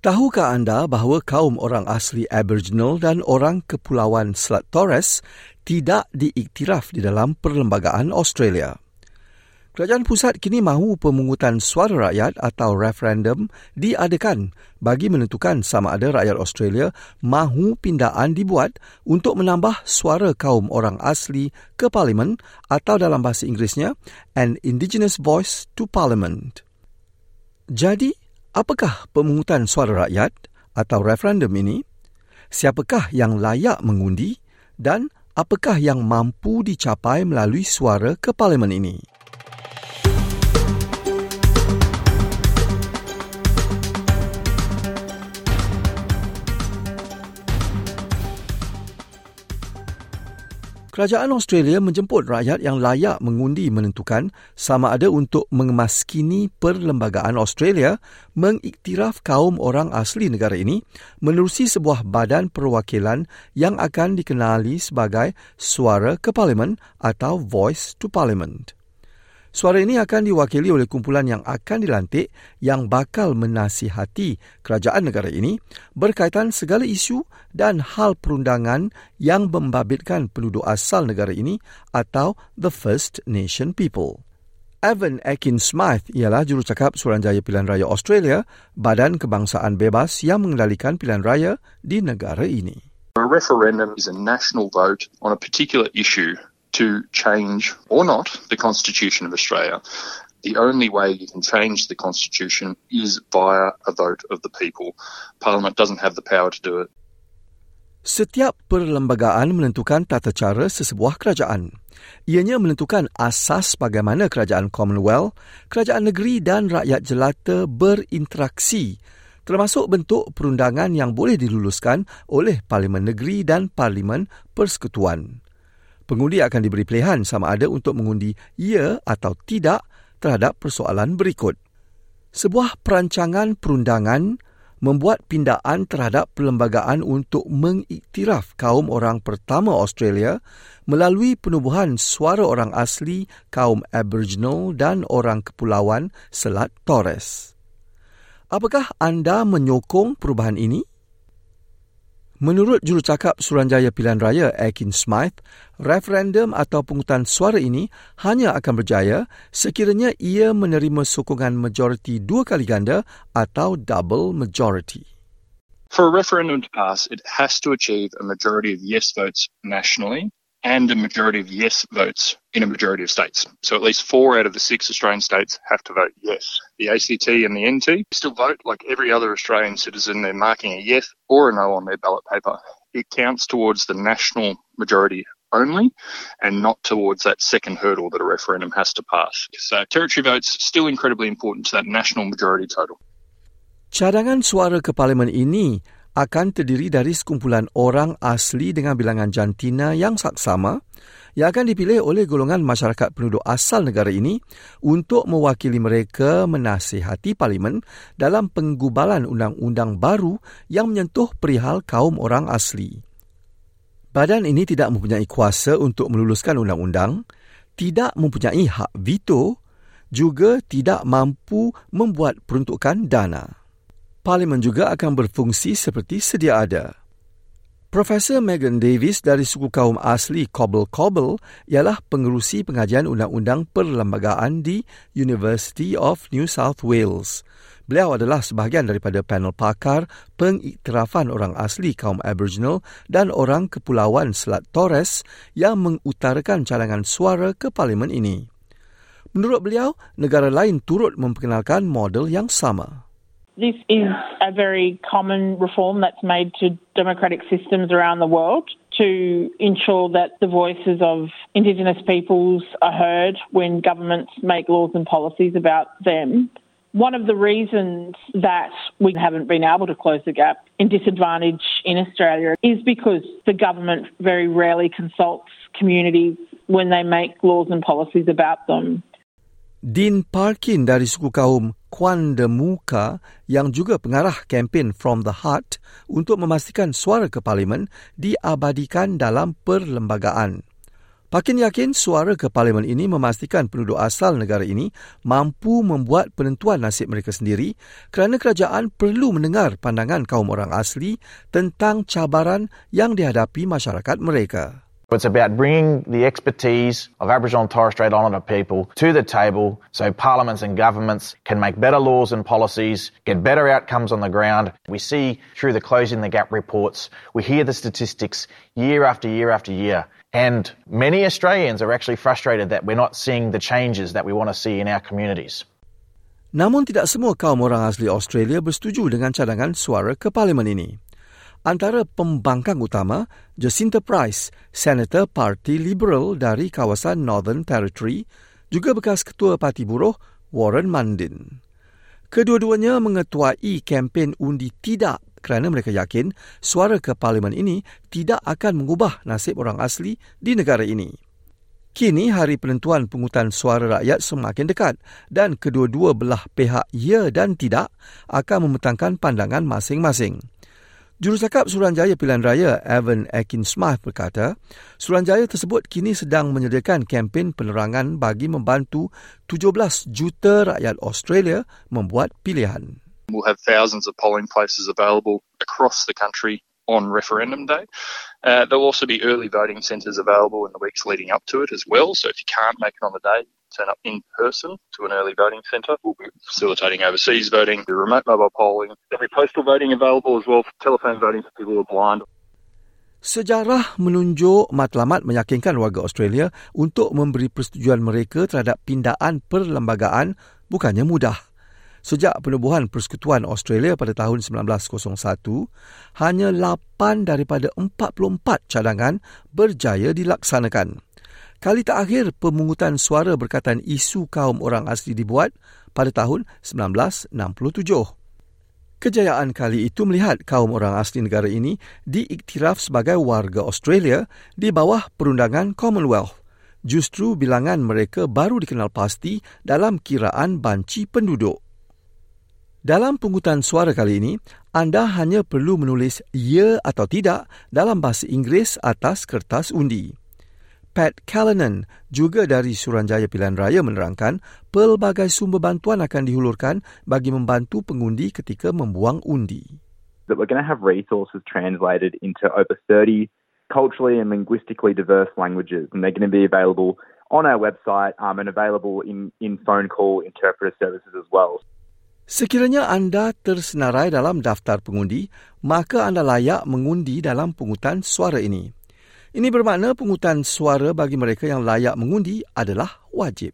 Tahukah anda bahawa kaum orang asli Aboriginal dan orang kepulauan Selat Torres tidak diiktiraf di dalam perlembagaan Australia? Kerajaan pusat kini mahu pemungutan suara rakyat atau referendum diadakan bagi menentukan sama ada rakyat Australia mahu pindaan dibuat untuk menambah suara kaum orang asli ke parlimen atau dalam bahasa Inggerisnya an indigenous voice to parliament. Jadi, Apakah pemungutan suara rakyat atau referendum ini? Siapakah yang layak mengundi dan apakah yang mampu dicapai melalui suara ke parlimen ini? Kerajaan Australia menjemput rakyat yang layak mengundi menentukan sama ada untuk mengemaskini perlembagaan Australia mengiktiraf kaum orang asli negara ini menerusi sebuah badan perwakilan yang akan dikenali sebagai Suara ke Parlimen atau Voice to Parliament. Suara ini akan diwakili oleh kumpulan yang akan dilantik yang bakal menasihati kerajaan negara ini berkaitan segala isu dan hal perundangan yang membabitkan penduduk asal negara ini atau the First Nation People. Evan Akin Smythe ialah jurucakap Suruhanjaya Pilihan Raya Australia, badan kebangsaan bebas yang mengendalikan pilihan raya di negara ini. A referendum is a national vote on a particular issue to change or not the Constitution of Australia. The only way you can change the Constitution is via a vote of the people. Parliament doesn't have the power to do it. Setiap perlembagaan menentukan tata cara sesebuah kerajaan. Ianya menentukan asas bagaimana kerajaan Commonwealth, kerajaan negeri dan rakyat jelata berinteraksi termasuk bentuk perundangan yang boleh diluluskan oleh Parlimen Negeri dan Parlimen Persekutuan pengundi akan diberi pilihan sama ada untuk mengundi ya atau tidak terhadap persoalan berikut. Sebuah perancangan perundangan membuat pindaan terhadap perlembagaan untuk mengiktiraf kaum orang pertama Australia melalui penubuhan suara orang asli kaum Aboriginal dan orang kepulauan Selat Torres. Apakah anda menyokong perubahan ini? Menurut jurucakap Suranjaya Pilihan Raya Akin Smythe, referendum atau pungutan suara ini hanya akan berjaya sekiranya ia menerima sokongan majoriti dua kali ganda atau double majority. For a referendum to pass, it has to achieve a majority of yes votes nationally and a majority of yes votes in a majority of states. So at least four out of the six Australian states have to vote yes. The ACT and the NT still vote like every other Australian citizen. They're marking a yes or a no on their ballot paper. It counts towards the national majority only and not towards that second hurdle that a referendum has to pass. So territory votes still incredibly important to that national majority total. Cadangan suara ke parlimen ini akan terdiri dari sekumpulan orang asli dengan bilangan jantina yang saksama yang akan dipilih oleh golongan masyarakat penduduk asal negara ini untuk mewakili mereka menasihati parlimen dalam penggubalan undang-undang baru yang menyentuh perihal kaum orang asli. Badan ini tidak mempunyai kuasa untuk meluluskan undang-undang, tidak mempunyai hak veto, juga tidak mampu membuat peruntukan dana parlimen juga akan berfungsi seperti sedia ada. Profesor Megan Davis dari suku kaum asli Cobble Cobble ialah pengerusi pengajian undang-undang perlembagaan di University of New South Wales. Beliau adalah sebahagian daripada panel pakar pengiktirafan orang asli kaum Aboriginal dan orang kepulauan Selat Torres yang mengutarakan calangan suara ke parlimen ini. Menurut beliau, negara lain turut memperkenalkan model yang sama. This is a very common reform that's made to democratic systems around the world to ensure that the voices of Indigenous peoples are heard when governments make laws and policies about them. One of the reasons that we haven't been able to close the gap in disadvantage in Australia is because the government very rarely consults communities when they make laws and policies about them. Dean Parkin dari suku kaum Kwan De Muka yang juga pengarah kempen From the Heart untuk memastikan suara ke parlimen diabadikan dalam perlembagaan. Pakin yakin suara ke parlimen ini memastikan penduduk asal negara ini mampu membuat penentuan nasib mereka sendiri kerana kerajaan perlu mendengar pandangan kaum orang asli tentang cabaran yang dihadapi masyarakat mereka. It's about bringing the expertise of Aboriginal and Torres Strait Islander people to the table so parliaments and governments can make better laws and policies, get better outcomes on the ground. We see through the Closing the Gap reports, we hear the statistics year after year after year. And many Australians are actually frustrated that we're not seeing the changes that we want to see in our communities. Namun tidak semua kaum orang asli Australia bersetuju dengan cadangan suara ke parlimen ini. Antara pembangkang utama, Jacinta Price, Senator Parti Liberal dari kawasan Northern Territory, juga bekas ketua Parti Buruh Warren Mundin. Kedua-duanya mengetuai kempen undi tidak kerana mereka yakin suara ke parlimen ini tidak akan mengubah nasib orang asli di negara ini. Kini hari penentuan pengutan suara rakyat semakin dekat dan kedua-dua belah pihak ya dan tidak akan membentangkan pandangan masing-masing. Jurusakap Suruhanjaya Pilihan Raya Evan Akin Smith berkata, Suruhanjaya tersebut kini sedang menyediakan kempen penerangan bagi membantu 17 juta rakyat Australia membuat pilihan. We'll have thousands of polling places available across the country on referendum day. Uh, there'll also be early voting centres available in the weeks leading up to it as well. So if you can't make it on the day, turn up in person to an early voting centre. We'll be facilitating overseas voting, remote mobile polling. There'll be postal voting available as well for telephone voting for people who are blind. Sejarah menunjuk matlamat meyakinkan warga Australia untuk memberi persetujuan mereka terhadap pindaan perlembagaan bukannya mudah. Sejak penubuhan Persekutuan Australia pada tahun 1901, hanya 8 daripada 44 cadangan berjaya dilaksanakan. Kali terakhir pemungutan suara berkaitan isu kaum orang asli dibuat pada tahun 1967. Kejayaan kali itu melihat kaum orang asli negara ini diiktiraf sebagai warga Australia di bawah perundangan Commonwealth. Justru bilangan mereka baru dikenal pasti dalam kiraan banci penduduk. Dalam pungutan suara kali ini, anda hanya perlu menulis ya atau tidak dalam bahasa Inggeris atas kertas undi. Pat Callanan juga dari Suranjaya Pilihan Raya menerangkan pelbagai sumber bantuan akan dihulurkan bagi membantu pengundi ketika membuang undi. That we're going to have resources translated into over 30 culturally and linguistically diverse languages and they're going to be available on our website um, and available in, in phone call interpreter services as well. Sekiranya anda tersenarai dalam daftar pengundi, maka anda layak mengundi dalam pungutan suara ini. Ini bermakna pungutan suara bagi mereka yang layak mengundi adalah wajib.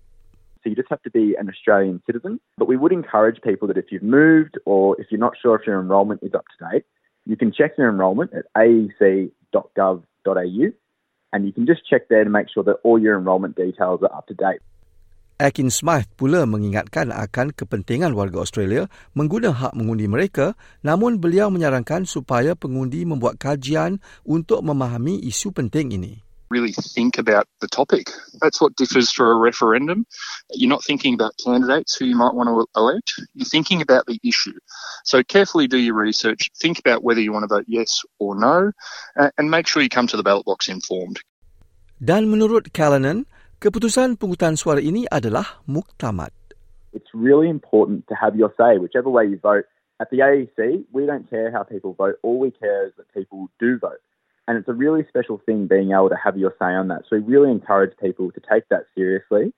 So you just have to be an Australian citizen. But we would encourage people that if you've moved or if you're not sure if your enrolment is up to date, you can check your enrolment at aec.gov.au and you can just check there to make sure that all your enrolment details are up to date. Akin Smith pula mengingatkan akan kepentingan warga Australia mengguna hak mengundi mereka namun beliau menyarankan supaya pengundi membuat kajian untuk memahami isu penting ini. Really think about the topic. That's what differs for a referendum. You're not thinking about candidates who you might want to elect. You're thinking about the issue. So carefully do your research. Think about whether you want to vote yes or no and make sure you come to the ballot box informed. Dan menurut Callanan, Keputusan pungutan suara ini adalah muktamad. It's really important to have your say, whichever way you vote. At the AEC, we don't care how people vote. All we care is that people do vote. And it's a really special thing being able to have your say on that. So we really encourage people to take that seriously